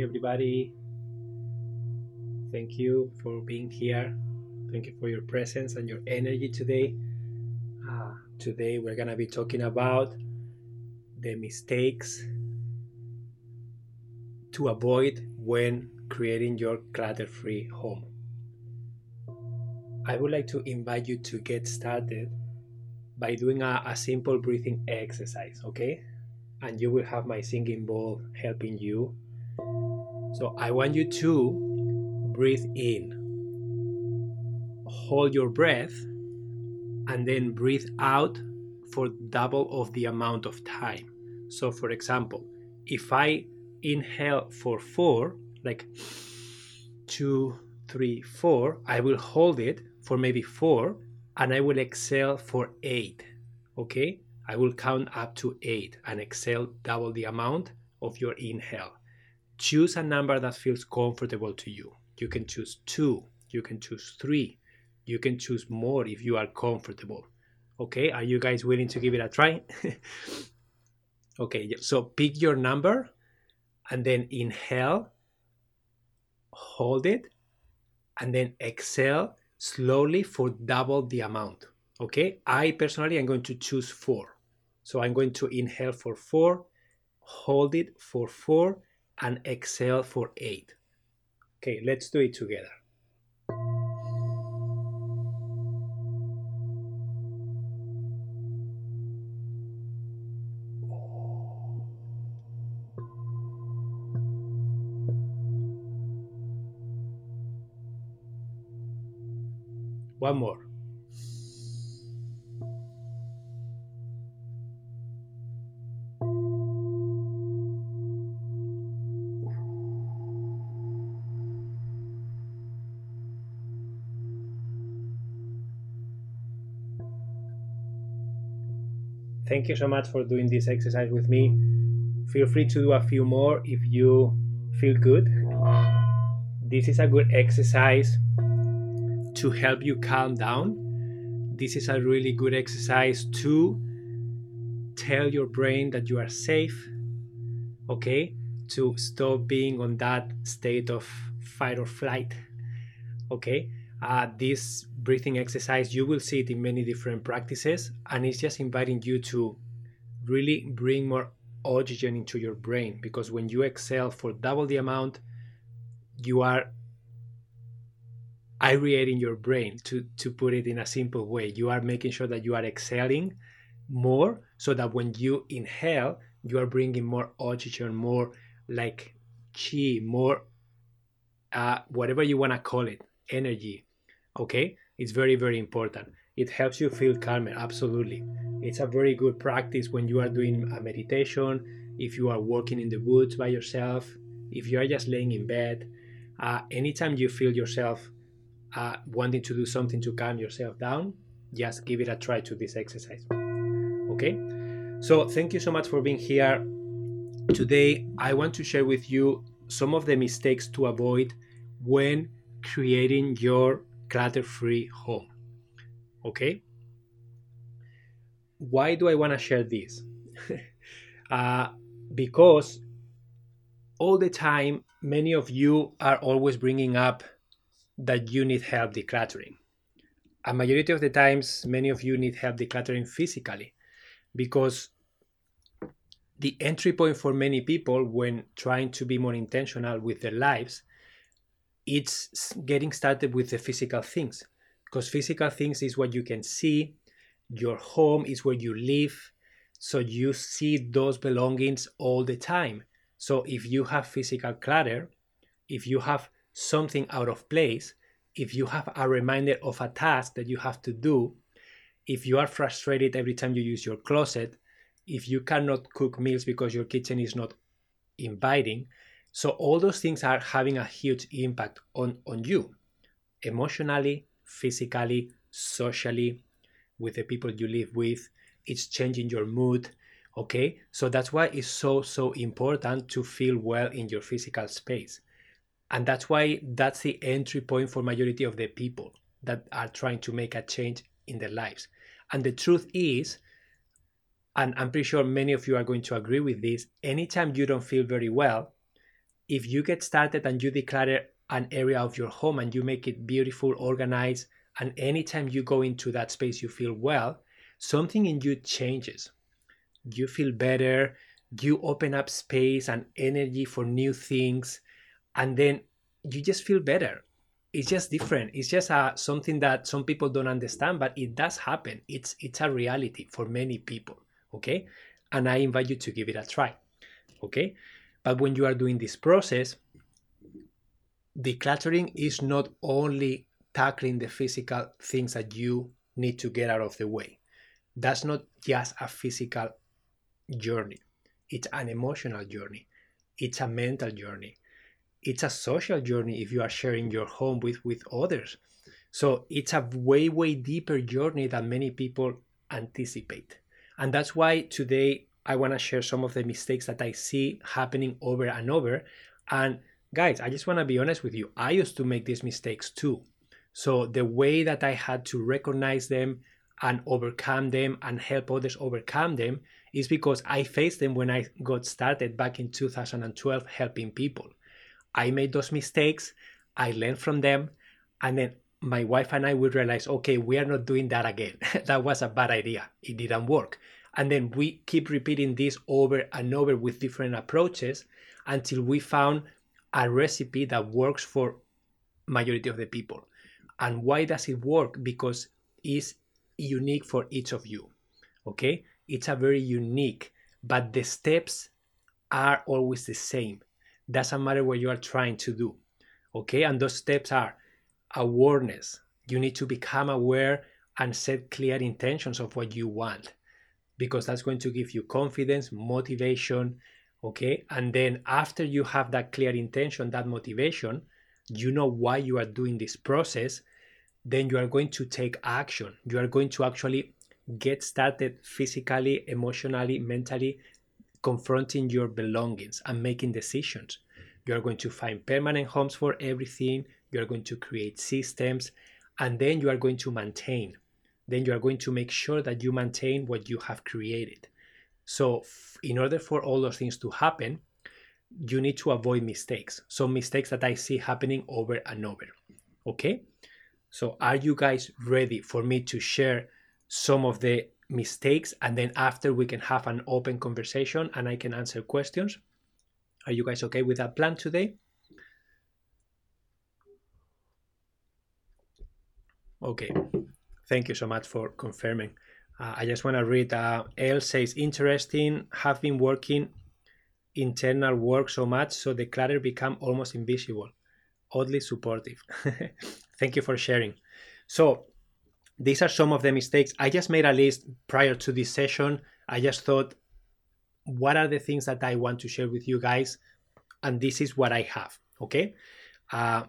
morning, everybody. Thank you for being here. Thank you for your presence and your energy today. Uh, today, we're going to be talking about the mistakes to avoid when creating your clutter free home. I would like to invite you to get started by doing a, a simple breathing exercise, okay? And you will have my singing bowl helping you. So I want you to breathe in, hold your breath, and then breathe out for double of the amount of time. So, for example, if I inhale for four, like two, three, four, I will hold it for maybe four and I will exhale for eight. Okay? I will count up to eight and exhale double the amount of your inhale. Choose a number that feels comfortable to you. You can choose two, you can choose three, you can choose more if you are comfortable. Okay, are you guys willing to give it a try? okay, so pick your number and then inhale, hold it, and then exhale slowly for double the amount. Okay, I personally am going to choose four. So I'm going to inhale for four, hold it for four, and exhale for eight. Okay, let's do it together. One more. Thank you so much for doing this exercise with me. Feel free to do a few more if you feel good. This is a good exercise to help you calm down. This is a really good exercise to tell your brain that you are safe, okay? To stop being on that state of fight or flight, okay? Uh, this breathing exercise, you will see it in many different practices, and it's just inviting you to really bring more oxygen into your brain because when you exhale for double the amount, you are aerating your brain to to put it in a simple way. You are making sure that you are exhaling more so that when you inhale you are bringing more oxygen more like chi more uh, whatever you want to call it energy okay it's very very important it helps you feel calmer absolutely it's a very good practice when you are doing a meditation if you are walking in the woods by yourself if you are just laying in bed uh, anytime you feel yourself uh, wanting to do something to calm yourself down, just give it a try to this exercise. Okay? So, thank you so much for being here. Today, I want to share with you some of the mistakes to avoid when creating your clutter free home. Okay? Why do I want to share this? uh, because all the time, many of you are always bringing up that you need help decluttering. A majority of the times, many of you need help decluttering physically because the entry point for many people when trying to be more intentional with their lives it's getting started with the physical things because physical things is what you can see your home is where you live so you see those belongings all the time. So if you have physical clutter if you have something out of place, if you have a reminder of a task that you have to do, if you are frustrated every time you use your closet, if you cannot cook meals because your kitchen is not inviting, so all those things are having a huge impact on, on you emotionally, physically, socially, with the people you live with. It's changing your mood. Okay, so that's why it's so, so important to feel well in your physical space and that's why that's the entry point for majority of the people that are trying to make a change in their lives and the truth is and i'm pretty sure many of you are going to agree with this anytime you don't feel very well if you get started and you declare an area of your home and you make it beautiful, organized, and anytime you go into that space, you feel well, something in you changes. You feel better, you open up space and energy for new things, and then you just feel better. It's just different. It's just uh, something that some people don't understand, but it does happen. It's it's a reality for many people. Okay, and I invite you to give it a try. Okay, but when you are doing this process, decluttering is not only tackling the physical things that you need to get out of the way. That's not just a physical journey, it's an emotional journey, it's a mental journey, it's a social journey if you are sharing your home with, with others. So it's a way, way deeper journey than many people anticipate. And that's why today I want to share some of the mistakes that I see happening over and over. And guys, I just want to be honest with you. I used to make these mistakes too. So the way that I had to recognize them and overcome them and help others overcome them is because I faced them when I got started back in 2012 helping people. I made those mistakes, I learned from them, and then my wife and I would realize, okay, we are not doing that again. that was a bad idea. It didn't work. And then we keep repeating this over and over with different approaches until we found a recipe that works for majority of the people. And why does it work? Because it's unique for each of you. Okay? It's a very unique, but the steps are always the same. Doesn't matter what you are trying to do. Okay? And those steps are awareness. You need to become aware and set clear intentions of what you want because that's going to give you confidence, motivation, okay? And then after you have that clear intention, that motivation, you know why you are doing this process, then you are going to take action. You are going to actually get started physically, emotionally, mentally, confronting your belongings and making decisions. You are going to find permanent homes for everything. You are going to create systems and then you are going to maintain. Then you are going to make sure that you maintain what you have created. So, in order for all those things to happen, you need to avoid mistakes. Some mistakes that I see happening over and over. Okay? So, are you guys ready for me to share some of the mistakes and then after we can have an open conversation and I can answer questions? Are you guys okay with that plan today? Okay, thank you so much for confirming. Uh, I just want to read. Uh, L says, interesting, have been working internal work so much so the clutter become almost invisible. Oddly supportive. Thank you for sharing. So, these are some of the mistakes. I just made a list prior to this session. I just thought, what are the things that I want to share with you guys? And this is what I have. Okay. Uh,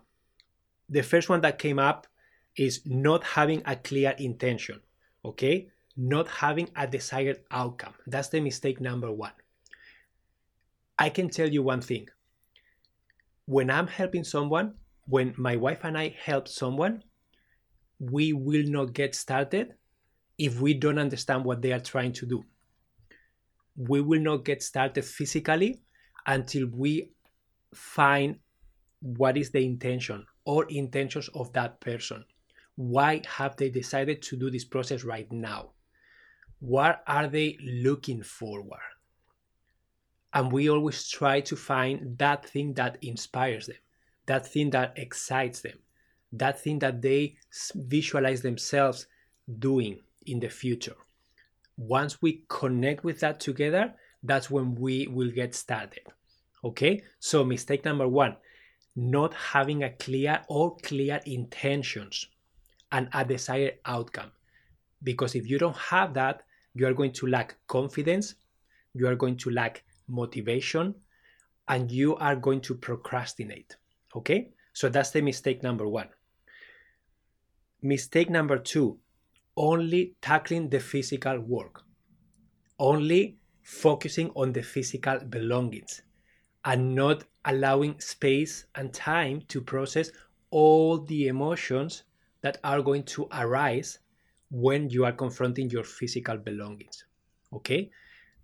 the first one that came up is not having a clear intention. Okay. Not having a desired outcome. That's the mistake number one. I can tell you one thing. When I'm helping someone, when my wife and I help someone, we will not get started if we don't understand what they are trying to do. We will not get started physically until we find what is the intention or intentions of that person. Why have they decided to do this process right now? What are they looking forward? And we always try to find that thing that inspires them that thing that excites them, that thing that they visualize themselves doing in the future. Once we connect with that together, that's when we will get started. Okay, so mistake number one not having a clear or clear intentions and a desired outcome. Because if you don't have that, you are going to lack confidence, you are going to lack motivation, and you are going to procrastinate. Okay, so that's the mistake number one. Mistake number two only tackling the physical work, only focusing on the physical belongings, and not allowing space and time to process all the emotions that are going to arise when you are confronting your physical belongings. Okay,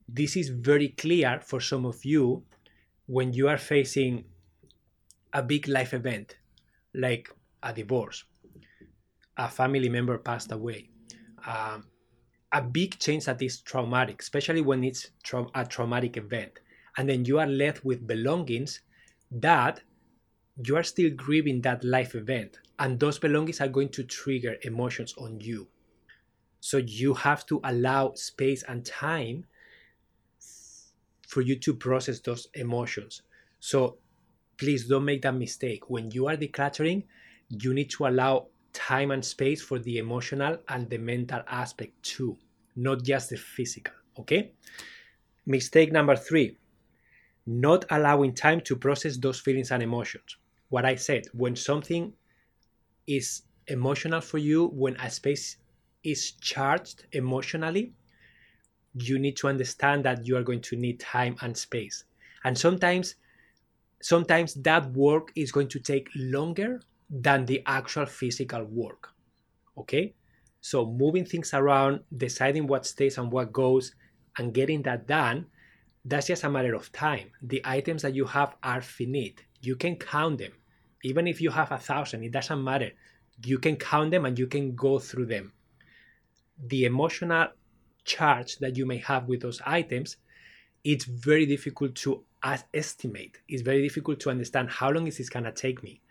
this is very clear for some of you when you are facing a big life event like a divorce, a family member passed away, um, a big change that is traumatic, especially when it's tra- a traumatic event, and then you are left with belongings that you are still grieving that life event, and those belongings are going to trigger emotions on you. So you have to allow space and time for you to process those emotions. So please don't make that mistake. When you are decluttering, you need to allow time and space for the emotional and the mental aspect too, not just the physical. Okay? Mistake number three not allowing time to process those feelings and emotions. What I said, when something is emotional for you, when a space is charged emotionally, you need to understand that you are going to need time and space. And sometimes sometimes that work is going to take longer than the actual physical work. Okay? So moving things around, deciding what stays and what goes and getting that done, that's just a matter of time. The items that you have are finite. You can count them. Even if you have a thousand, it doesn't matter. You can count them and you can go through them the emotional charge that you may have with those items, it's very difficult to estimate. It's very difficult to understand how long is this gonna take me?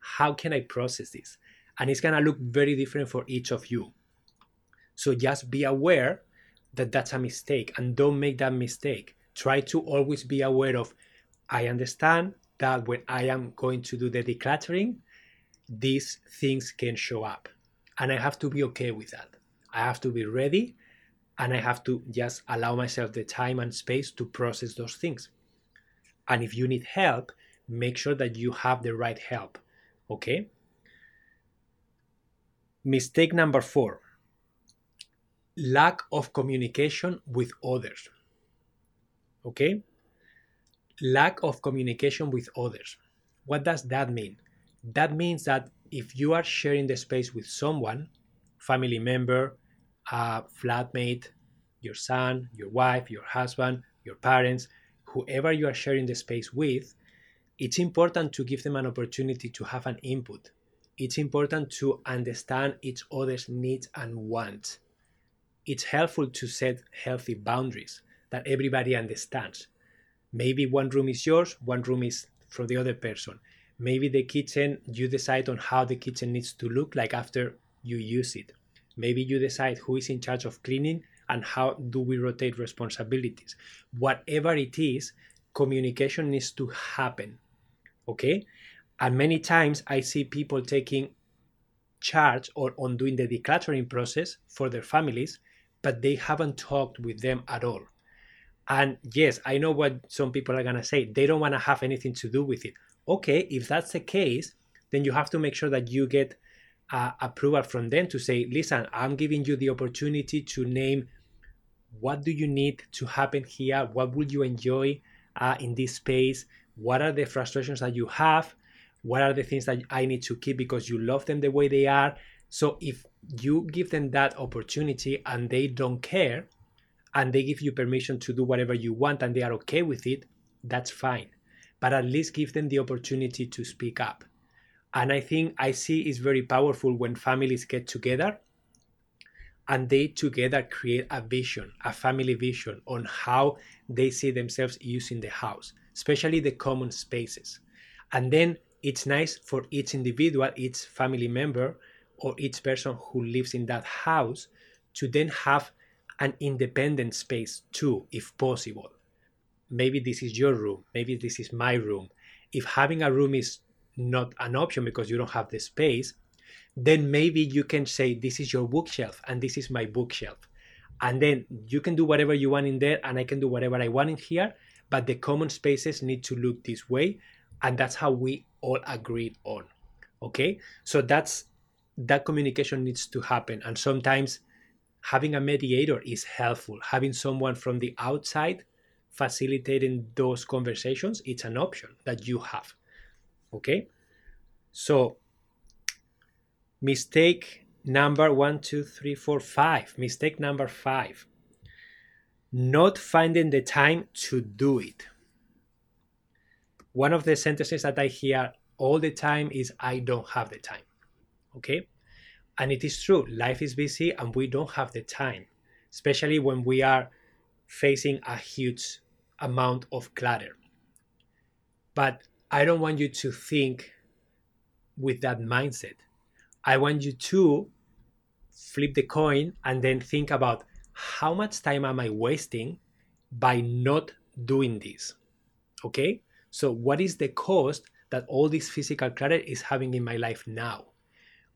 How can I process this? And it's gonna look very different for each of you. So just be aware that that's a mistake and don't make that mistake. Try to always be aware of I understand that when I am going to do the decluttering, these things can show up. And I have to be okay with that. I have to be ready and I have to just allow myself the time and space to process those things. And if you need help, make sure that you have the right help. Okay? Mistake number four lack of communication with others. Okay? Lack of communication with others. What does that mean? That means that if you are sharing the space with someone, family member, a flatmate, your son, your wife, your husband, your parents, whoever you are sharing the space with, it's important to give them an opportunity to have an input. It's important to understand each other's needs and wants. It's helpful to set healthy boundaries that everybody understands. Maybe one room is yours, one room is for the other person. Maybe the kitchen, you decide on how the kitchen needs to look like after you use it. Maybe you decide who is in charge of cleaning and how do we rotate responsibilities. Whatever it is, communication needs to happen. Okay? And many times I see people taking charge or on doing the decluttering process for their families, but they haven't talked with them at all. And yes, I know what some people are going to say. They don't want to have anything to do with it. Okay, if that's the case, then you have to make sure that you get uh, approval from them to say, listen, I'm giving you the opportunity to name what do you need to happen here? What would you enjoy uh, in this space? What are the frustrations that you have? What are the things that I need to keep because you love them the way they are? So if you give them that opportunity and they don't care and they give you permission to do whatever you want and they are okay with it, that's fine. But at least give them the opportunity to speak up. And I think I see is very powerful when families get together and they together create a vision, a family vision on how they see themselves using the house, especially the common spaces. And then it's nice for each individual, each family member, or each person who lives in that house to then have an independent space too, if possible. Maybe this is your room, maybe this is my room. If having a room is not an option because you don't have the space, then maybe you can say, This is your bookshelf and this is my bookshelf. And then you can do whatever you want in there, and I can do whatever I want in here. But the common spaces need to look this way. And that's how we all agreed on. Okay. So that's that communication needs to happen. And sometimes having a mediator is helpful. Having someone from the outside facilitating those conversations, it's an option that you have. Okay, so mistake number one, two, three, four, five. Mistake number five not finding the time to do it. one of the sentences that I hear all the time is, I don't have the time. Okay? And it is true, life is busy and we don't have the time, especially when we are facing a huge amount of clutter. But I don't want you to think with that mindset. I want you to flip the coin and then think about how much time am I wasting by not doing this? Okay? So, what is the cost that all this physical clutter is having in my life now?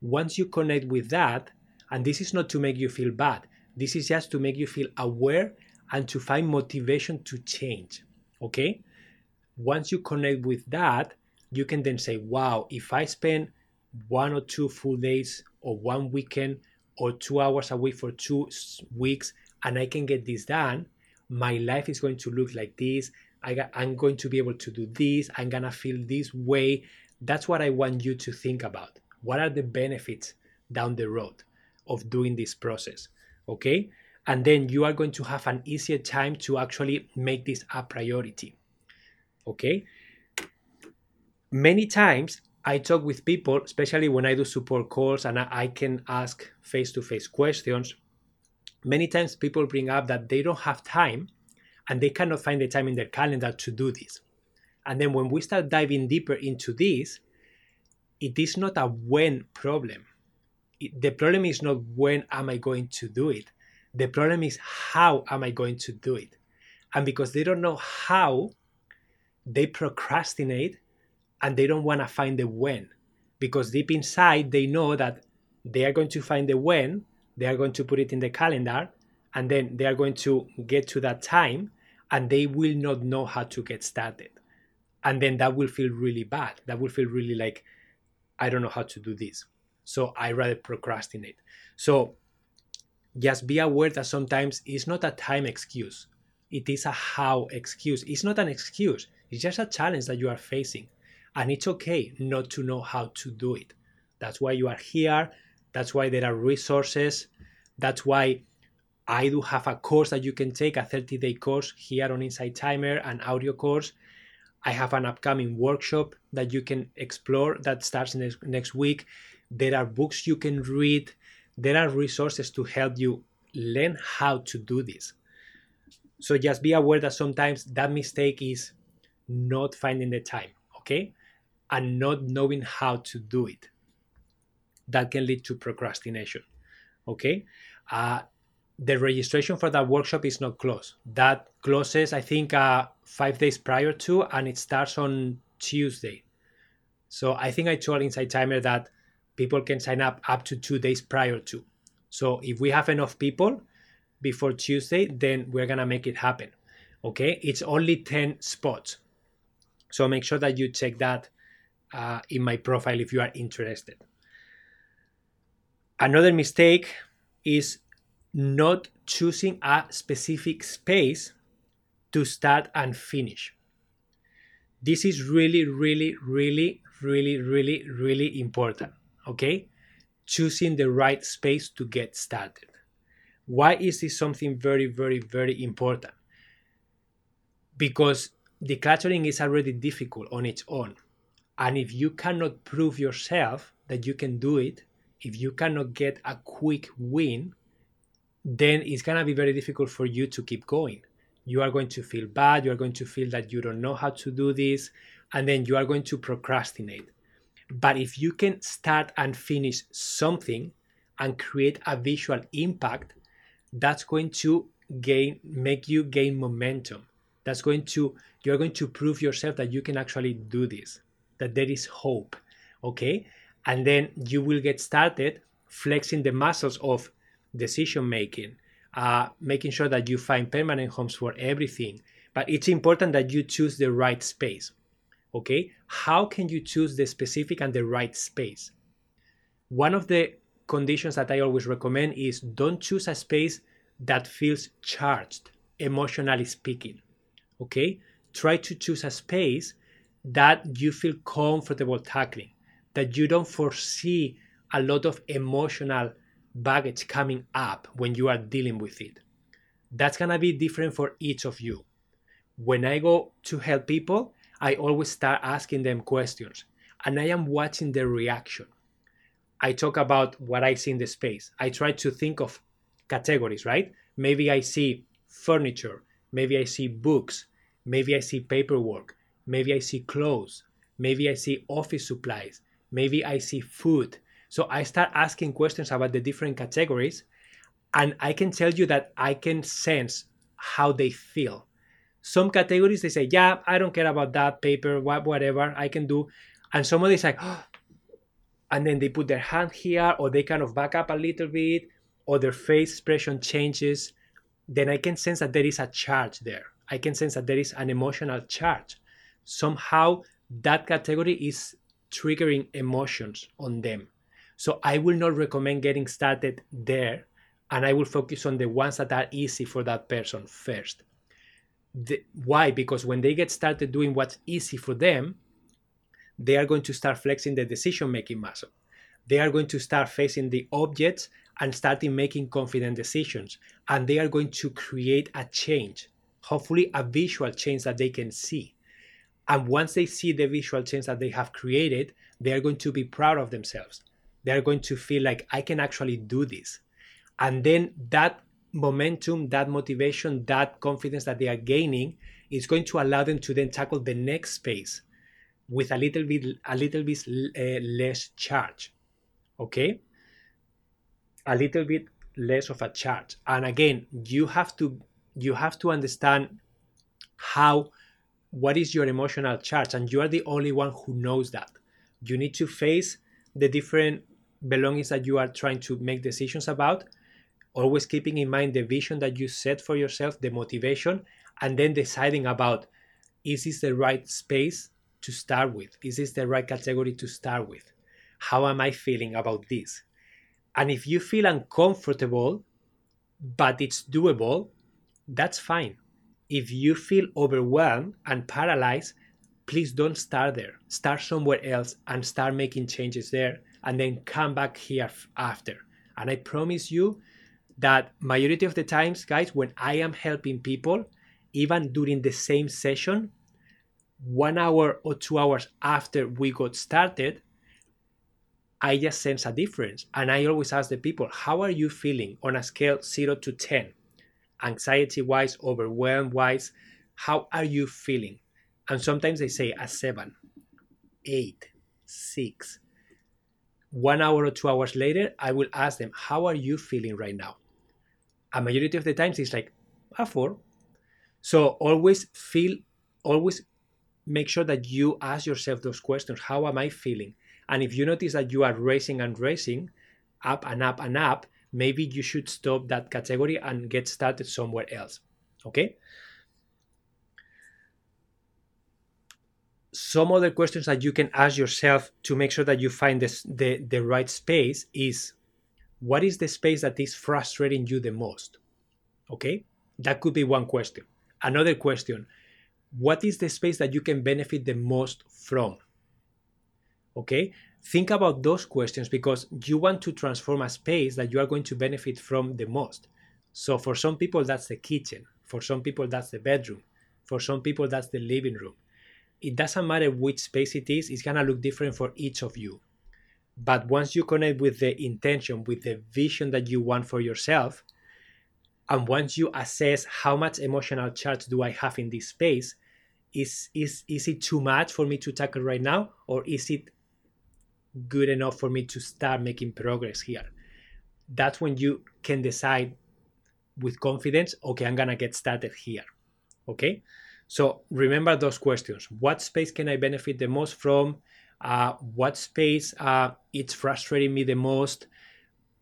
Once you connect with that, and this is not to make you feel bad, this is just to make you feel aware and to find motivation to change. Okay? Once you connect with that, you can then say, wow, if I spend one or two full days or one weekend or two hours a week for two weeks and I can get this done, my life is going to look like this. I I'm going to be able to do this. I'm going to feel this way. That's what I want you to think about. What are the benefits down the road of doing this process? Okay. And then you are going to have an easier time to actually make this a priority. Okay. Many times I talk with people, especially when I do support calls and I can ask face to face questions. Many times people bring up that they don't have time and they cannot find the time in their calendar to do this. And then when we start diving deeper into this, it is not a when problem. It, the problem is not when am I going to do it. The problem is how am I going to do it. And because they don't know how, they procrastinate and they don't want to find the when because deep inside they know that they are going to find the when they are going to put it in the calendar and then they are going to get to that time and they will not know how to get started and then that will feel really bad that will feel really like i don't know how to do this so i rather procrastinate so just be aware that sometimes it's not a time excuse it is a how excuse it's not an excuse it's just a challenge that you are facing and it's okay not to know how to do it. That's why you are here. That's why there are resources. That's why I do have a course that you can take, a 30 day course here on Insight Timer, an audio course. I have an upcoming workshop that you can explore that starts next, next week. There are books you can read. There are resources to help you learn how to do this. So just be aware that sometimes that mistake is not finding the time. Okay and not knowing how to do it. That can lead to procrastination. Okay. Uh, the registration for that workshop is not closed. That closes, I think, uh, five days prior to, and it starts on Tuesday. So I think I told Insight Timer that people can sign up up to two days prior to. So if we have enough people before Tuesday, then we're gonna make it happen. Okay, it's only 10 spots. So make sure that you check that uh, in my profile if you are interested. Another mistake is not choosing a specific space to start and finish. This is really, really, really, really, really, really important. Okay? Choosing the right space to get started. Why is this something very, very, very important? Because decluttering is already difficult on its own. And if you cannot prove yourself that you can do it, if you cannot get a quick win, then it's going to be very difficult for you to keep going. You are going to feel bad. You are going to feel that you don't know how to do this. And then you are going to procrastinate. But if you can start and finish something and create a visual impact, that's going to gain, make you gain momentum. That's going to, you're going to prove yourself that you can actually do this that there is hope. Okay. And then you will get started flexing the muscles of decision making, uh, making sure that you find permanent homes for everything. But it's important that you choose the right space. Okay. How can you choose the specific and the right space? One of the conditions that I always recommend is don't choose a space that feels charged, emotionally speaking. Okay. Try to choose a space that you feel comfortable tackling, that you don't foresee a lot of emotional baggage coming up when you are dealing with it. That's gonna be different for each of you. When I go to help people, I always start asking them questions and I am watching their reaction. I talk about what I see in the space. I try to think of categories, right? Maybe I see furniture, maybe I see books, maybe I see paperwork, maybe I see clothes, maybe I see office supplies, maybe I see food. So I start asking questions about the different categories, and I can tell you that I can sense how they feel. Some categories they say, "Yeah, I don't care about that paper, whatever I can do," and somebody's like, oh, and then they put their hand here, or they kind of back up a little bit, or their face expression changes. Then I can sense that there is a charge there. I can sense that there is an emotional charge. Somehow that category is triggering emotions on them. So I will not recommend getting started there and I will focus on the ones that are easy for that person first. The, why? Because when they get started doing what's easy for them, they are going to start flexing the decision making muscle. They are going to start facing the objects and starting making confident decisions. And they are going to create a change, hopefully, a visual change that they can see. And once they see the visual change that they have created, they are going to be proud of themselves. They are going to feel like I can actually do this. And then that momentum, that motivation, that confidence that they are gaining is going to allow them to then tackle the next space with a little bit a little bit uh, less charge. Okay? A little bit less of a charge. And again, you have to you have to understand how what is your emotional charge and you are the only one who knows that. You need to face the different belongings that you are trying to make decisions about always keeping in mind the vision that you set for yourself, the motivation, and then deciding about is this the right space to start with? Is this the right category to start with? How am I feeling about this? And if you feel uncomfortable, but it's doable, that's fine. If you feel overwhelmed and paralyzed, please don't start there. Start somewhere else and start making changes there and then come back here after. And I promise you, that majority of the times, guys, when I am helping people, even during the same session, one hour or two hours after we got started, I just sense a difference. And I always ask the people, how are you feeling on a scale 0 to 10? Anxiety wise, overwhelmed wise, how are you feeling? And sometimes they say a 7, 8, 6. One hour or two hours later, I will ask them, how are you feeling right now? a majority of the times it's like a four. So always feel, always make sure that you ask yourself those questions. How am I feeling? And if you notice that you are racing and racing, up and up and up, maybe you should stop that category and get started somewhere else. Okay? Some other questions that you can ask yourself to make sure that you find this, the, the right space is what is the space that is frustrating you the most? Okay, that could be one question. Another question what is the space that you can benefit the most from? Okay, think about those questions because you want to transform a space that you are going to benefit from the most. So, for some people, that's the kitchen, for some people, that's the bedroom, for some people, that's the living room. It doesn't matter which space it is, it's gonna look different for each of you. But once you connect with the intention, with the vision that you want for yourself, and once you assess how much emotional charge do I have in this space, is is is it too much for me to tackle right now, or is it good enough for me to start making progress here? That's when you can decide with confidence, okay, I'm gonna get started here. Okay? So remember those questions. What space can I benefit the most from? uh, what space uh, it's frustrating me the most,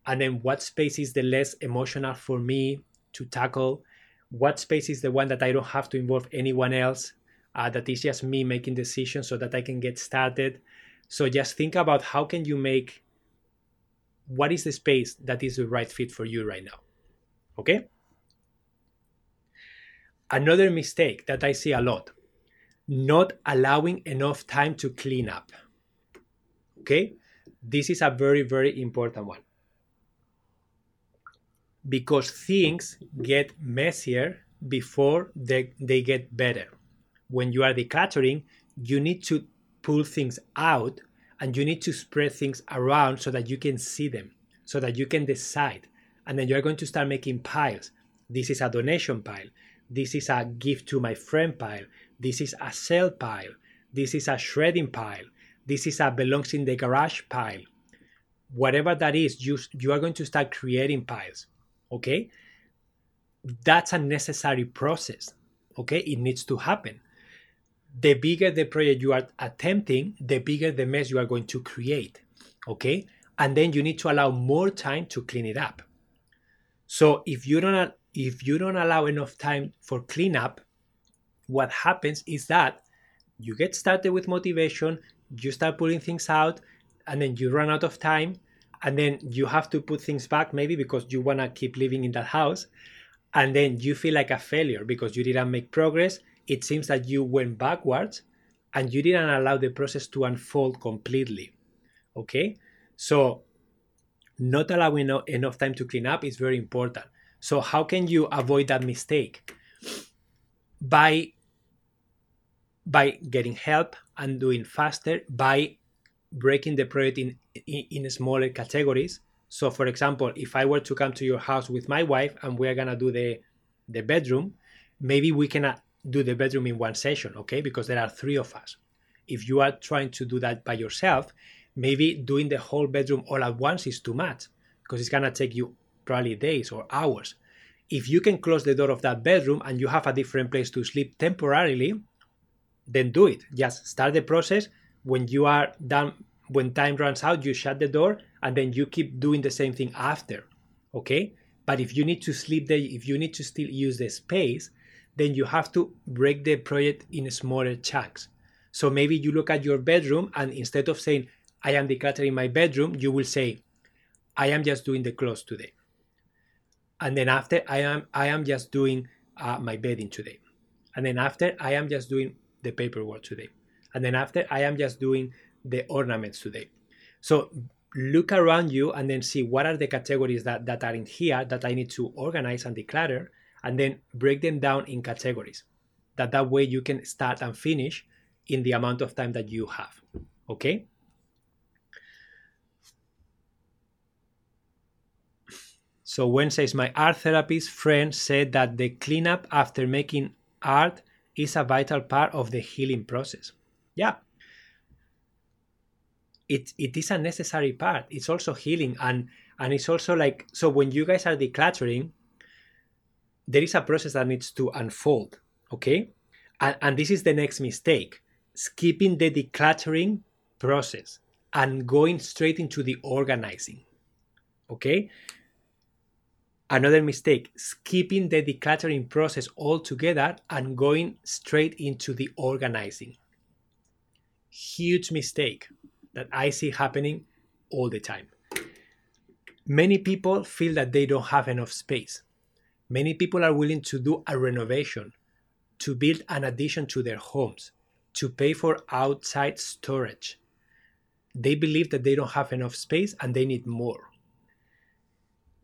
and then what space is the less emotional for me to tackle, what space is the one that I don't have to involve anyone else, uh, that is just me making decisions so that I can get started. So just think about how can you make what is the space that is the right fit for you right now. Okay? Another mistake that I see a lot not allowing enough time to clean up. Okay, this is a very, very important one because things get messier before they, they get better. When you are decluttering, you need to pull things out and you need to spread things around so that you can see them, so that you can decide. And then you're going to start making piles. This is a donation pile. This is a gift to my friend pile. This is a sale pile. This is a shredding pile. This is a belongs in the garage pile. Whatever that is, you, you are going to start creating piles. Okay? That's a necessary process. Okay? It needs to happen the bigger the project you are attempting, the bigger the mess you are going to create. Okay? And then you need to allow more time to clean it up. So if you don't if you don't allow enough time for cleanup, what happens is that you get started with motivation, you start pulling things out, and then you run out of time, and then you have to put things back maybe because you want to keep living in that house, and then you feel like a failure because you didn't make progress it seems that you went backwards and you didn't allow the process to unfold completely. Okay? So, not allowing enough time to clean up is very important. So, how can you avoid that mistake? By by getting help and doing faster, by breaking the project in, in, in smaller categories. So, for example, if I were to come to your house with my wife and we are gonna do the the bedroom, maybe we can uh, do the bedroom in one session, okay? Because there are three of us. If you are trying to do that by yourself, maybe doing the whole bedroom all at once is too much because it's gonna take you probably days or hours. If you can close the door of that bedroom and you have a different place to sleep temporarily, then do it. Just start the process. When you are done, when time runs out, you shut the door and then you keep doing the same thing after. Okay? But if you need to sleep there, if you need to still use the space, then you have to break the project in smaller chunks. So maybe you look at your bedroom and instead of saying, I am decluttering my bedroom, you will say, I am just doing the clothes today. And then after, I am, I am just doing uh, my bedding today. And then after, I am just doing the paperwork today. And then after, I am just doing the ornaments today. So look around you and then see what are the categories that, that are in here that I need to organize and declutter and then break them down in categories. That that way you can start and finish in the amount of time that you have. Okay? So when says my art therapist friend said that the cleanup after making art is a vital part of the healing process. Yeah. It, it is a necessary part. It's also healing and and it's also like so when you guys are decluttering, there is a process that needs to unfold okay and, and this is the next mistake skipping the decluttering process and going straight into the organizing okay another mistake skipping the decluttering process altogether and going straight into the organizing huge mistake that i see happening all the time many people feel that they don't have enough space Many people are willing to do a renovation, to build an addition to their homes, to pay for outside storage. They believe that they don't have enough space and they need more.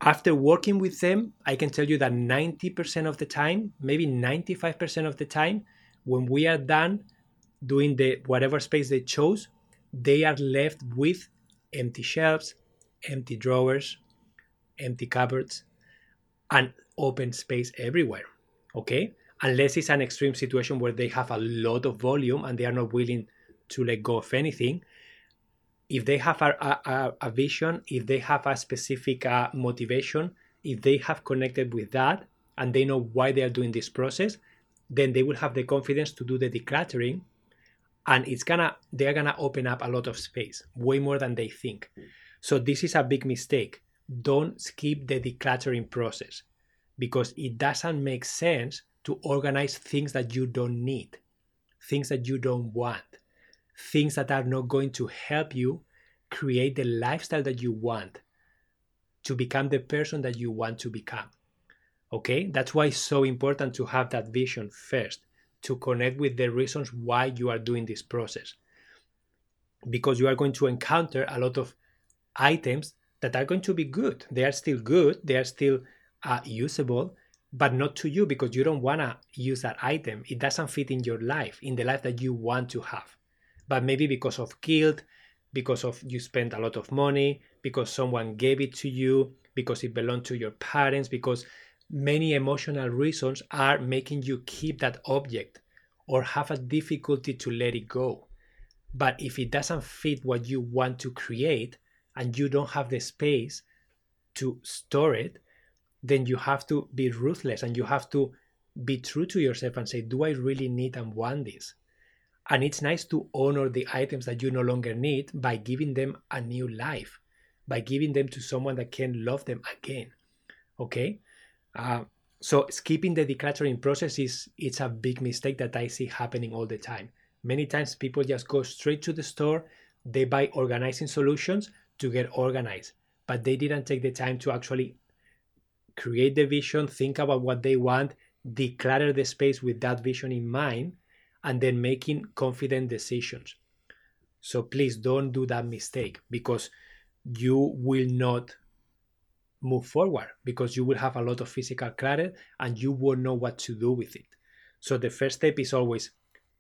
After working with them, I can tell you that 90% of the time, maybe 95% of the time, when we are done doing the whatever space they chose, they are left with empty shelves, empty drawers, empty cupboards, and open space everywhere. Okay? Unless it's an extreme situation where they have a lot of volume and they are not willing to let go of anything. If they have a, a, a vision, if they have a specific uh, motivation, if they have connected with that and they know why they are doing this process, then they will have the confidence to do the decluttering and it's gonna they're gonna open up a lot of space way more than they think. So this is a big mistake. Don't skip the decluttering process because it doesn't make sense to organize things that you don't need, things that you don't want, things that are not going to help you create the lifestyle that you want to become the person that you want to become. Okay, that's why it's so important to have that vision first, to connect with the reasons why you are doing this process. Because you are going to encounter a lot of items that are going to be good. They are still good, they are still uh, usable, but not to you because you don't want to use that item. It doesn't fit in your life, in the life that you want to have. But maybe because of guilt, because of you spent a lot of money, because someone gave it to you, because it belonged to your parents, because many emotional reasons are making you keep that object or have a difficulty to let it go. But if it doesn't fit what you want to create and you don't have the space to store it, then you have to be ruthless and you have to be true to yourself and say, Do I really need and want this? And it's nice to honor the items that you no longer need by giving them a new life, by giving them to someone that can love them again. Okay? Uh, so skipping the decluttering process is it's a big mistake that I see happening all the time. Many times people just go straight to the store, they buy organizing solutions to get organized, but they didn't take the time to actually create the vision, think about what they want, declutter the space with that vision in mind, and then making confident decisions. So please don't do that mistake because you will not move forward because you will have a lot of physical clutter and you won't know what to do with it. So the first step is always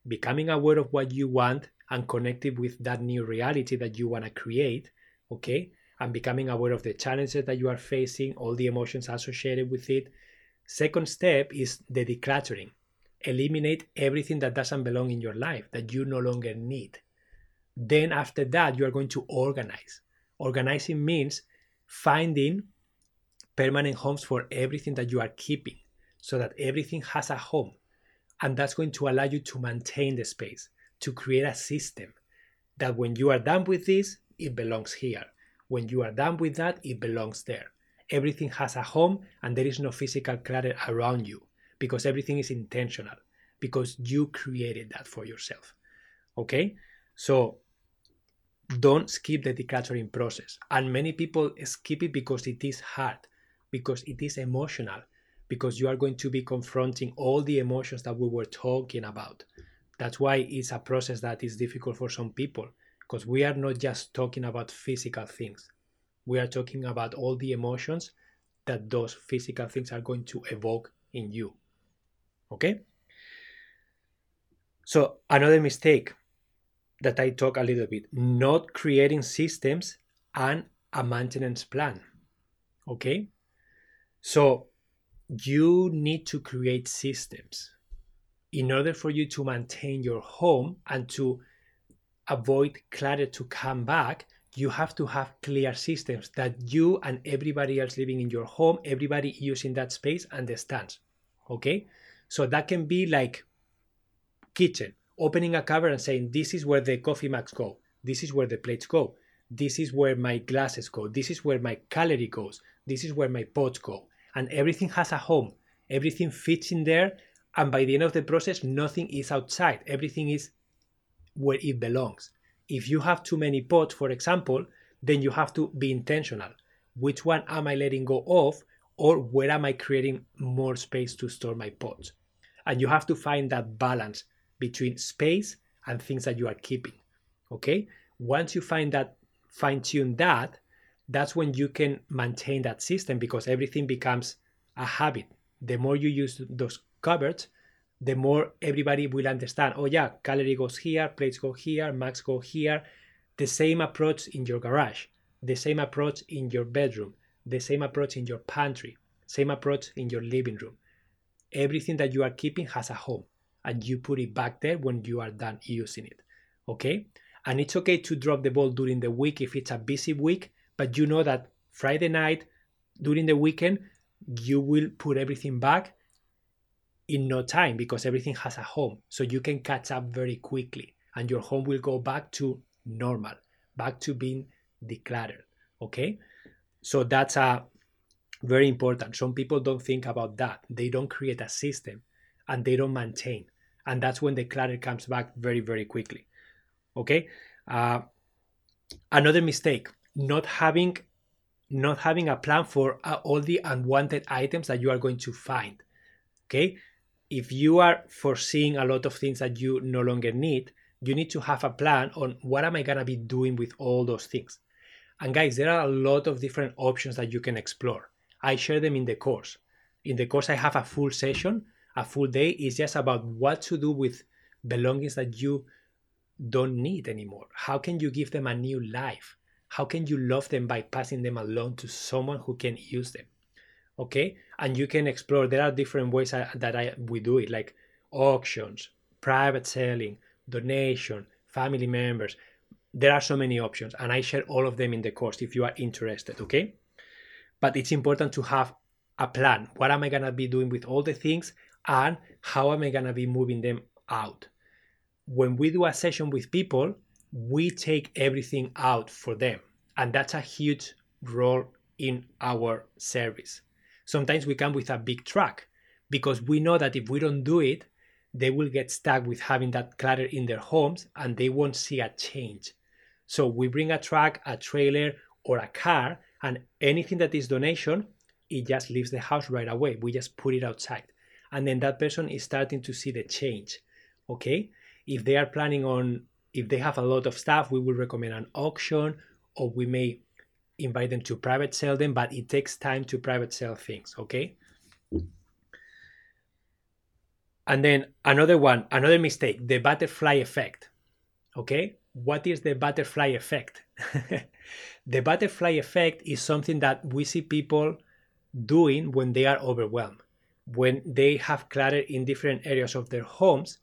becoming aware of what you want and connected with that new reality that you want to create, okay? and becoming aware of the challenges that you are facing, all the emotions associated with it. Second step is the decluttering. Eliminate everything that doesn't belong in your life that you no longer need. Then, after that, you are going to organize. Organizing means finding permanent homes for everything that you are keeping so that everything has a home. And that's going to allow you to maintain the space, to create a system that when you are done with this, it belongs here. When you are done with that, it belongs there. Everything has a home and there is no physical clutter around you because everything is intentional because you created that for yourself. Okay? So don't skip the decluttering process. And many people skip it because it is hard, because it is emotional, because you are going to be confronting all the emotions that we were talking about. That's why it's a process that is difficult for some people because we are not just talking about physical things we are talking about all the emotions that those physical things are going to evoke in you okay so another mistake that i talk a little bit not creating systems and a maintenance plan okay so you need to create systems in order for you to maintain your home and to avoid clutter to come back, you have to have clear systems that you and everybody else living in your home, everybody using that space understands. Okay? So that can be like kitchen, opening a cupboard and saying, This is where the coffee mugs go, this is where the plates go, this is where my glasses go, this is where my cutlery goes, this is where my pots go. And everything has a home, everything fits in there. And by the end of the process, nothing is outside, everything is where it belongs. If you have too many pots, for example, then you have to be intentional. Which one am I letting go of, or where am I creating more space to store my pots? And you have to find that balance between space and things that you are keeping. Okay? Once you find that, fine tune that, that's when you can maintain that system because everything becomes a habit. The more you use those cupboards, the more everybody will understand oh yeah cutlery goes here plates go here mugs go here the same approach in your garage the same approach in your bedroom the same approach in your pantry same approach in your living room everything that you are keeping has a home and you put it back there when you are done using it okay and it's okay to drop the ball during the week if it's a busy week but you know that friday night during the weekend you will put everything back in no time because everything has a home. So you can catch up very quickly and your home will go back to normal, back to being decluttered. Okay. So that's a very important. Some people don't think about that. They don't create a system and they don't maintain. And that's when the clutter comes back very, very quickly. Okay. Uh, another mistake, not having not having a plan for uh, all the unwanted items that you are going to find. Okay if you are foreseeing a lot of things that you no longer need, you need to have a plan on what am I going to be doing with all those things. And guys, there are a lot of different options that you can explore. I share them in the course. In the course, I have a full session, a full day. It's just about what to do with belongings that you don't need anymore. How can you give them a new life? How can you love them by passing them along to someone who can use them? Okay, and you can explore. There are different ways I, that I we do it, like auctions, private selling, donation, family members. There are so many options, and I share all of them in the course if you are interested. Okay, but it's important to have a plan. What am I gonna be doing with all the things, and how am I gonna be moving them out? When we do a session with people, we take everything out for them, and that's a huge role in our service. Sometimes we come with a big truck because we know that if we don't do it, they will get stuck with having that clutter in their homes and they won't see a change. So we bring a truck, a trailer, or a car, and anything that is donation, it just leaves the house right away. We just put it outside. And then that person is starting to see the change. Okay? If they are planning on, if they have a lot of stuff, we will recommend an auction or we may invite them to private sell them, but it takes time to private sell things. Okay? And then another one, another mistake, the butterfly effect. Okay? What is the butterfly effect? the butterfly effect is something that we see people doing when they are overwhelmed, when they have clutter in different areas of their homes,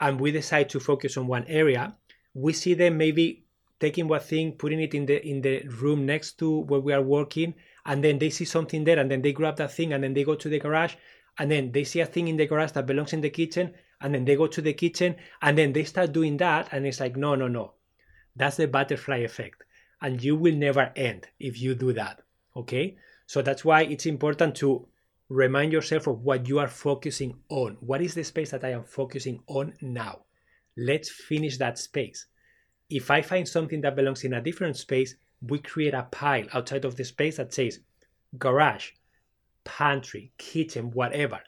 and we decide to focus on one area. We see them maybe taking one thing, putting it in the in the room next to where we are working, and then they see something there, and then they grab that thing, and then they go to the garage, and then they see a thing in the garage that belongs in the kitchen and then they go to the kitchen and then they start doing that and it's like no no no. That's the butterfly effect and you will never end if you do that okay? So that's why it's important to remind yourself of what you are focusing on. What is the space that i am focusing on now? Let's finish that space. If i find something that belongs in a different space we create a pile outside of the space that says garage pantry, kitchen, whatever,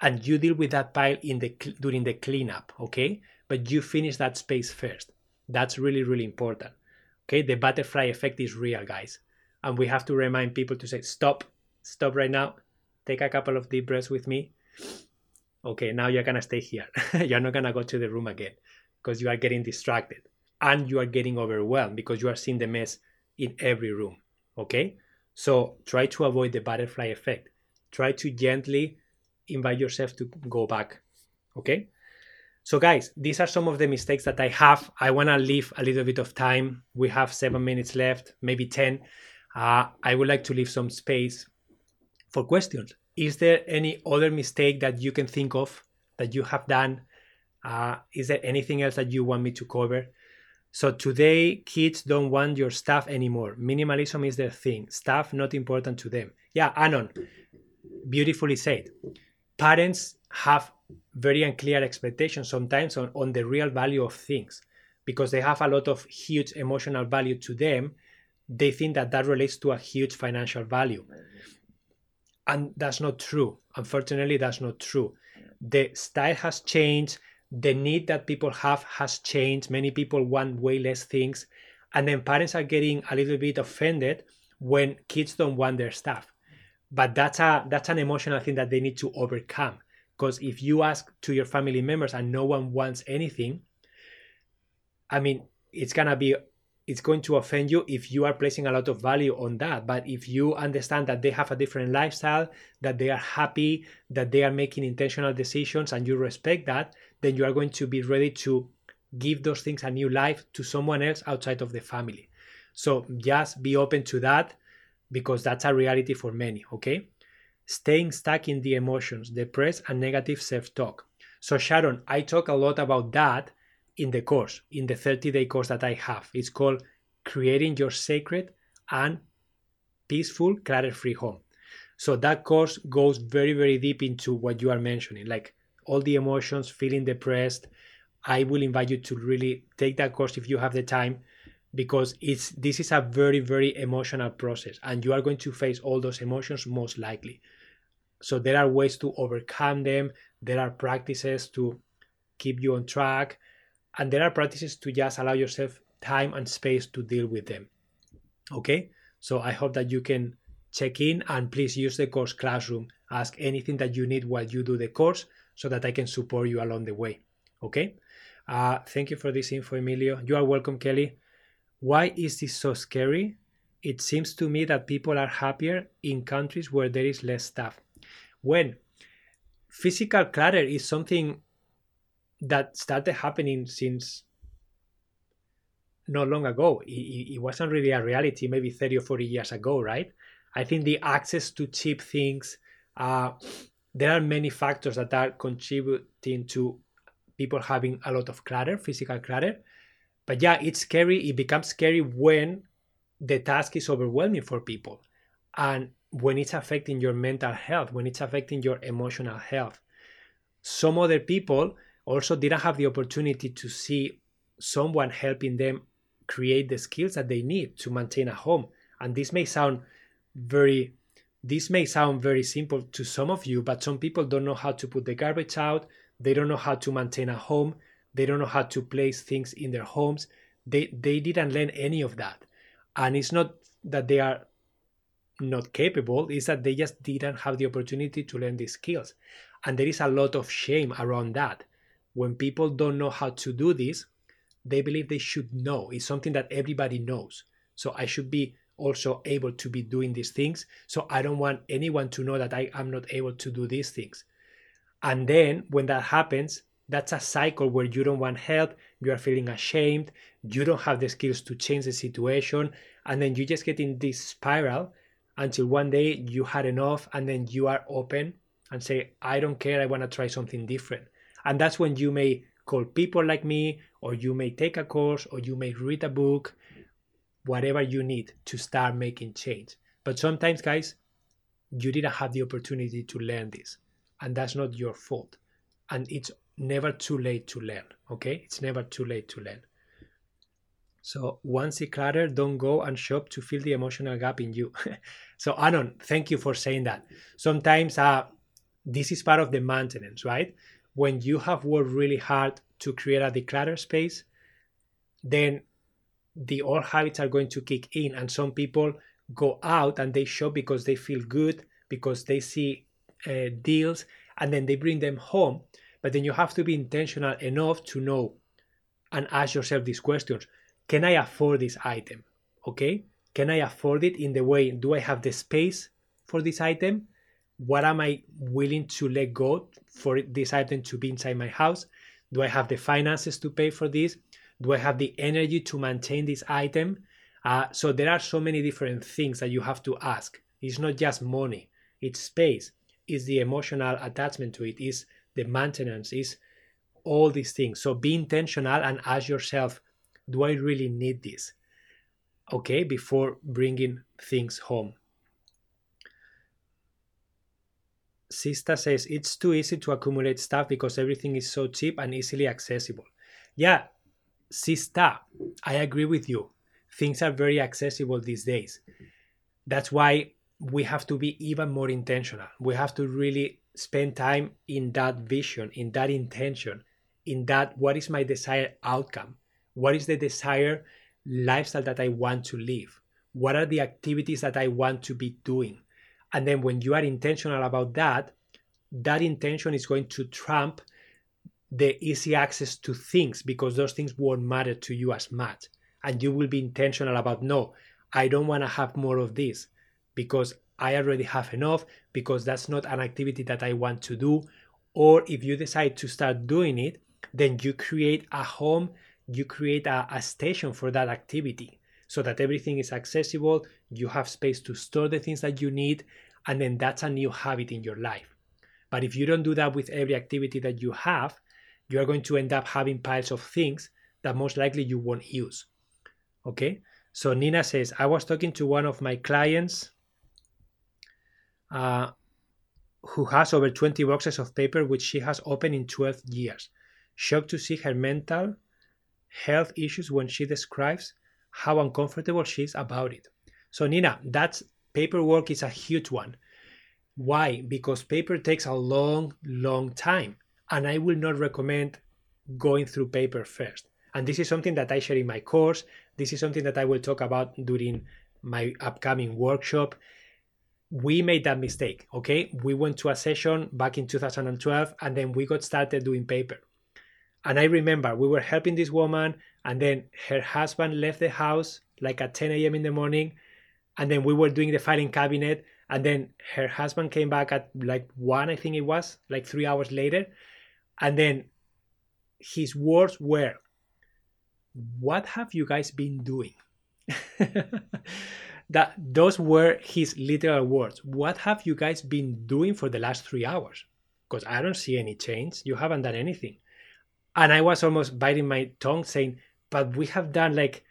and you deal with that pile in the during the cleanup, okay? But you finish that space first. That's really really important. Okay, the butterfly effect is real, guys, and we have to remind people to say stop, stop right now. Take a couple of deep breaths with me. Okay, now you're gonna stay here. you're not gonna go to the room again because you are getting distracted and you are getting overwhelmed because you are seeing the mess in every room. Okay, so try to avoid the butterfly effect try to gently invite yourself to go back. Okay? So, guys, these are some of the mistakes that I have. I want to leave a little bit of time. We have seven minutes left, maybe 10. Uh, I would like to leave some space for questions. Is there any other mistake that you can think of that you have done? Uh, is there anything else that you want me to cover? So today, kids don't want your stuff anymore. Minimalism is their thing. Stuff not important to them. Yeah, Anon beautifully said. Parents have very unclear expectations sometimes on, on the real value of things because they have a lot of huge emotional value to them. They think that that relates to a huge financial value. And that's not true. Unfortunately, that's not true. The style has changed. The need that people have has changed. Many people want way less things. And then parents are getting a little bit offended when kids don't want their stuff but that's a that's an emotional thing that they need to overcome. Because if you ask to your family members and no one wants anything i mean it's gonna be it's going to offend you if you are placing a lot of value on that. But if you understand that they have a different lifestyle that they are happy that they are making intentional decisions and you respect that then you are going to be ready to give those things a new life to someone else outside of the family. So just be open to that because that's a reality for many, okay? Staying stuck in the emotions, depressed, and negative self talk. So, Sharon, I talk a lot about that in the course, in the 30 day course that I have. It's called Creating Your Sacred and Peaceful Clutter Free Home. So, that course goes very, very deep into what you are mentioning, like all the emotions, feeling depressed. I will invite you to really take that course if you have the time because it's this is a very very emotional process and you are going to face all those emotions most likely so there are ways to overcome them there are practices to keep you on track and there are practices to just allow yourself time and space to deal with them okay so i hope that you can check in and please use the course classroom. Ask anything that you need while you do the course so that I can support you along the way. Okay? Uh, thank you for this info, Emilio. You are welcome, Kelly. Why is this so scary? It seems to me that people are happier in countries where there is less stuff. When physical clutter is something that started happening since not long ago. It, it, wasn't really a reality, maybe 30 or 40 years ago, right? I think the access to cheap things, uh, there are many factors that are contributing to people having a lot of clutter, physical clutter. But yeah, it's scary. It becomes scary when the task is overwhelming for people and when it's affecting your mental health, when it's affecting your emotional health. Some other people also didn't have the opportunity to see someone helping them create the skills that they need to maintain a home. And this may sound very this may sound very simple to some of you, but some people don't know how to put the garbage out, they don't know how to maintain a home. They don't know how to place things in their homes. They they didn't learn any of that. And it's not that they are not capable, is that they just didn't have the opportunity to learn these skills. And there is a lot of shame around that. When people don't know how to do this, they believe they should know. It's something that everybody knows. So I should be also able to be doing these things. So I don't want anyone to know that I am not able to do these things. And then when that happens, that's a cycle where you don't want help, you are feeling ashamed, you don't have the skills to change the situation, and then you just get in this spiral until one day you had enough and then you are open and say, I don't care, I want to try something different. And that's when you may call people like me, or you may take a course, or you may read a book, whatever you need to start making change. But sometimes, guys, you didn't have the opportunity to learn this and that's not your fault and it's never too late to learn okay? It's never too late to learn. So once it clutter don't go and shop to fill the emotional gap in you. So anon thank you for saying that. Sometimes uh, this is part of the maintenance right? When you have worked really hard to create a declutter space then the old habits are going to kick in and some people go out and they shop because they feel good because they see uh, deals and then they bring them home but then you have to be intentional enough to know and ask yourself these questions. Can i afford this item? Okay? Can i afford it in the way do i have the space for this item? What am i willing to let go for this item to be inside my house? Do i have the finances to pay for this? Do i have the energy to maintain this item? Uh, so there are so many different things that you have to ask. It's not just money it's space it's the emotional attachment to it is the maintenance is all these things so be intentional and ask yourself do i really need this okay before bringing things home Sista says it's too easy to accumulate stuff because everything is so cheap and easily accessible. Yeah, Sista, I agree with you. Things are very accessible these days. That's why we have to be even more intentional. We have to really spend time in that vision, in that intention, in that what is my desired outcome? What is the desired lifestyle that I want to live? What are the activities that I want to be doing? And then when you are intentional about that, that intention is going to trump the easy access to things because those things won't matter to you as much. And you will be intentional about, no, I don't want to have more of this because I already have enough, because that's not an activity that I want to do. Or if you decide to start doing it, then you create a home, you create a, a station for that activity so that everything is accessible, you have space to store the things that you need, and then that's a new habit in your life. But if you don't do that with every activity that you have, you are going to end up having piles of things that most likely you won't use. Okay? So Nina says, I was talking to one of my clients uh, who has over 20 boxes of paper which she has opened in 12 years. Shocked to see her mental health issues when she describes how uncomfortable she is about it. So, Nina, that paperwork is a huge one. Why? Because paper takes a long, long time. And I will not recommend going through paper first. And this is something that I share in my course. This is something that I will talk about during my upcoming workshop we made that mistake. Okay. We went to a session back in 2012 and then we got started doing paper. And I remember we were helping this woman, and then her husband left the house like at 10 a.m. in the morning. And then we were doing the filing cabinet. And then her husband came back at like one, I think it was, like three hours later. And then his words were, What have you guys been doing? that those were his literal words. What have you guys been doing for the last three hours? Because I don't see any change. You haven't done anything. And I was almost biting my tongue saying, but we have done like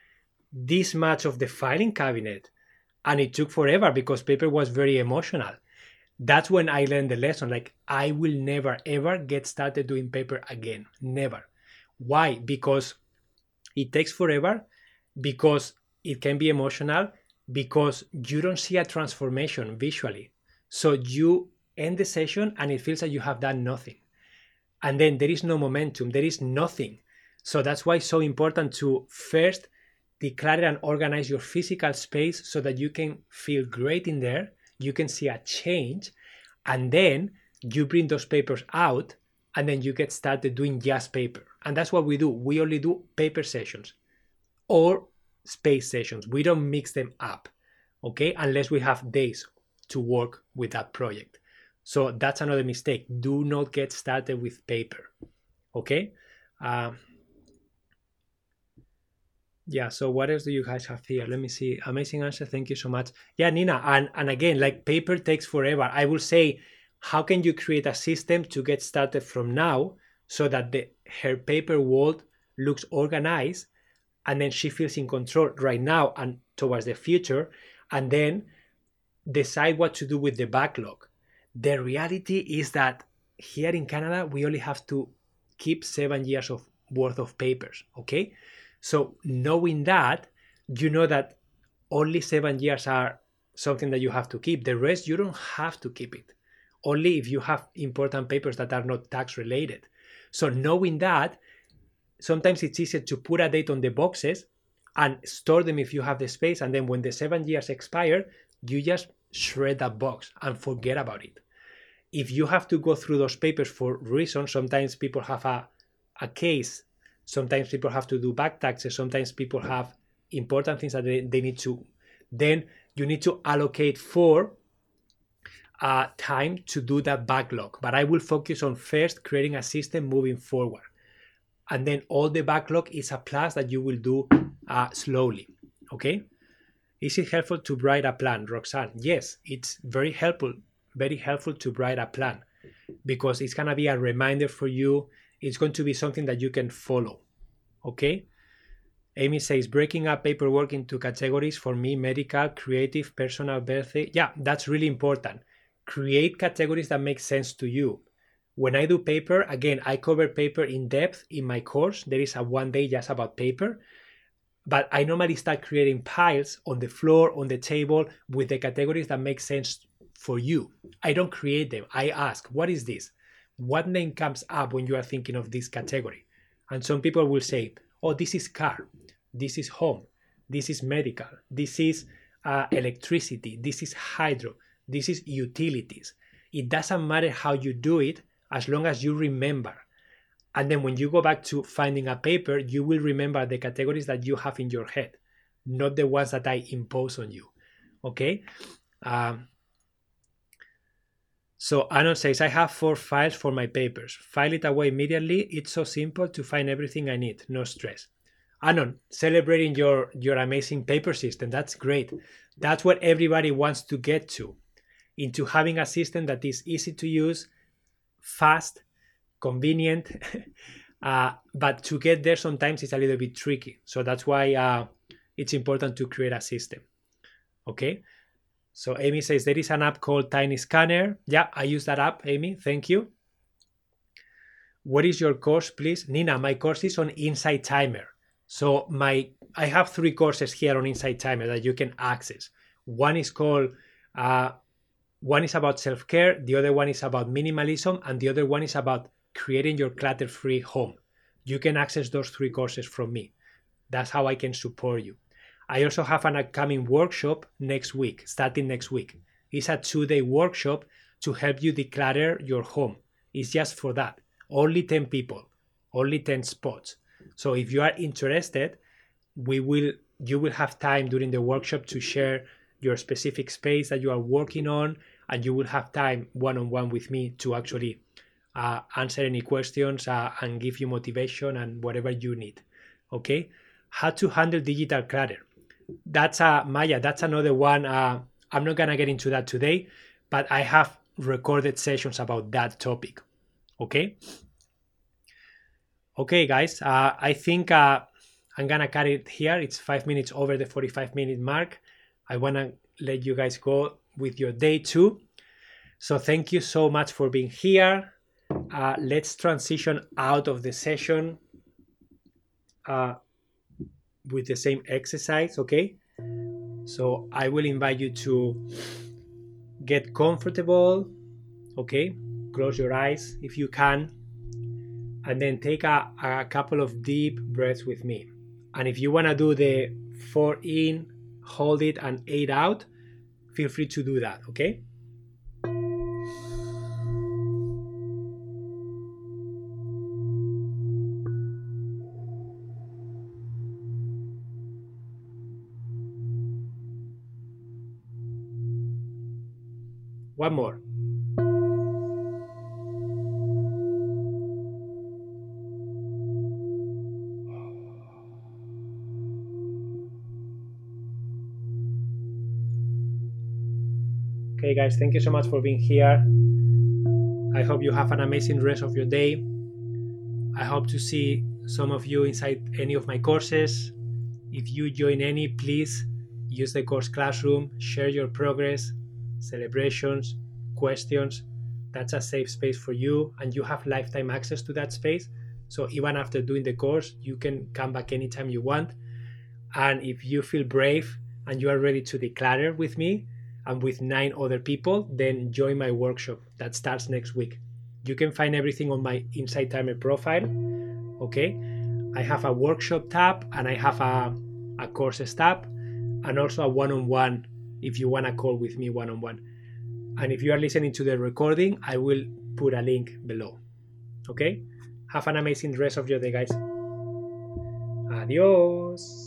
this much of the filing cabinet. And it took forever because paper was very emotional. That's when I learned the lesson. Like, I will never ever get started doing paper again. Never. Why? Because it takes forever, because it can be emotional, because you don't see a transformation visually. So you end the session and it feels like you have done nothing. And then there is no momentum, there is nothing. So that's why it's so important to first declare and organize your physical space so that you can feel great in there, you can see a change, and then you bring those papers out and then you get started doing just paper. And that's what we do. We only do paper sessions or space sessions. We don't mix them up, okay? Unless we have days to work with that project. So that's another mistake. Do not get started with paper, okay? Um, yeah, so what else do you guys have here? Let me see. Amazing answer. Thank you so much. Yeah, Nina. And, and again, like paper takes forever. I will say, how can you create a system to get started from now so that the her paper world looks organized and then she feels in control right now and towards the future and then decide what to do with the backlog. The reality is that here in canada we only have to keep seven years of worth of papers okay? So knowing that you know that only seven years are something that you have to keep. The rest you don't have to keep it. Only if you have important papers that are not tax related so knowing that sometimes it's easier to put a date on the boxes and store them if you have the space. And then when the seven years expire, you just shred that box and forget about it. If you have to go through those papers for reasons, sometimes people have a, a case, sometimes people have to do back taxes, sometimes people have important things that they, they need to, then you need to allocate for uh, time to do that backlog. But I will focus on first creating a system moving forward and then all the backlog is a plus that you will do uh, slowly okay? Is it helpful to write a plan roxanne? Yes it's very helpful very helpful to write a plan because it's going to be a reminder for you. It's going to be something that you can follow okay? Amy says breaking up paperwork into categories for me medical creative personal birthday. Yeah that's really important. Create categories that make sense to you when I do paper, again, I cover paper in depth in my course. There is a one day just about paper. But I normally start creating piles on the floor, on the table, with the categories that make sense for you. I don't create them. I ask, what is this? What name comes up when you are thinking of this category? And some people will say, oh, this is car, this is home, this is medical, this is uh, electricity, this is hydro, this is utilities. It doesn't matter how you do it, as long as you remember. And then when you go back to finding a paper, you will remember the categories that you have in your head, not the ones that I impose on you. Okay? Um, so Anon says, I have four files for my papers. File it away immediately. It's so simple to find everything I need. No stress. Anon, celebrating your, your amazing paper system. That's great. That's what everybody wants to get to. Into having a system that is easy to use, fast, convenient. uh, but to get there, sometimes it's a little bit tricky. So that's why uh, it's important to create a system. Okay. So Amy says there is an app called Tiny Scanner. Yeah, I use that app, Amy. Thank you. What is your course, please? Nina, my course is on Insight Timer. So my I have three courses here on Insight Timer that you can access. One is called uh, one is about self care, the other one is about minimalism, and the other one is about creating your clutter free home. You can access those three courses from me. That's how I can support you. I also have an upcoming workshop next week, starting next week. It's a two day workshop to help you declutter your home. It's just for that. Only 10 people, only 10 spots. So if you are interested, we will you will have time during the workshop to share your specific space that you are working on and you will have time one on one with me to actually uh, answer any questions uh, and give you motivation and whatever you need. Okay, how to handle digital clutter. That's a uh, Maya. That's another one. Uh, I'm not gonna get into that today, but I have recorded sessions about that topic. Okay. Okay, guys. Uh, I think uh, I'm gonna cut it here. It's five minutes over the 45 minute mark. I wanna let you guys go with your day two. So thank you so much for being here. Uh, let's transition out of the session uh, with the same exercise, okay? So I will invite you to get comfortable, okay? Close your eyes if you can, and then take a, a couple of deep breaths with me. And if you want to do the four in, hold it, and eight out, feel free to do that, okay? One more. Guys, thank you so much for being here. I hope you have an amazing rest of your day. I hope to see some of you inside any of my courses. If you join any, please use the course classroom, share your progress, celebrations, questions. That's a safe space for you, and you have lifetime access to that space. So even after doing the course, you can come back anytime you want. And if you feel brave and you are ready to declutter with me and with nine other people, then join my workshop that starts next week. You can find everything on my Insight Timer profile. Okay, I have a workshop tab and I have a, a courses tab and also a one on one if you want to call with me one on one. And if you are listening to the recording, I will put a link below. Okay? Have an amazing rest of your day, guys. Adios.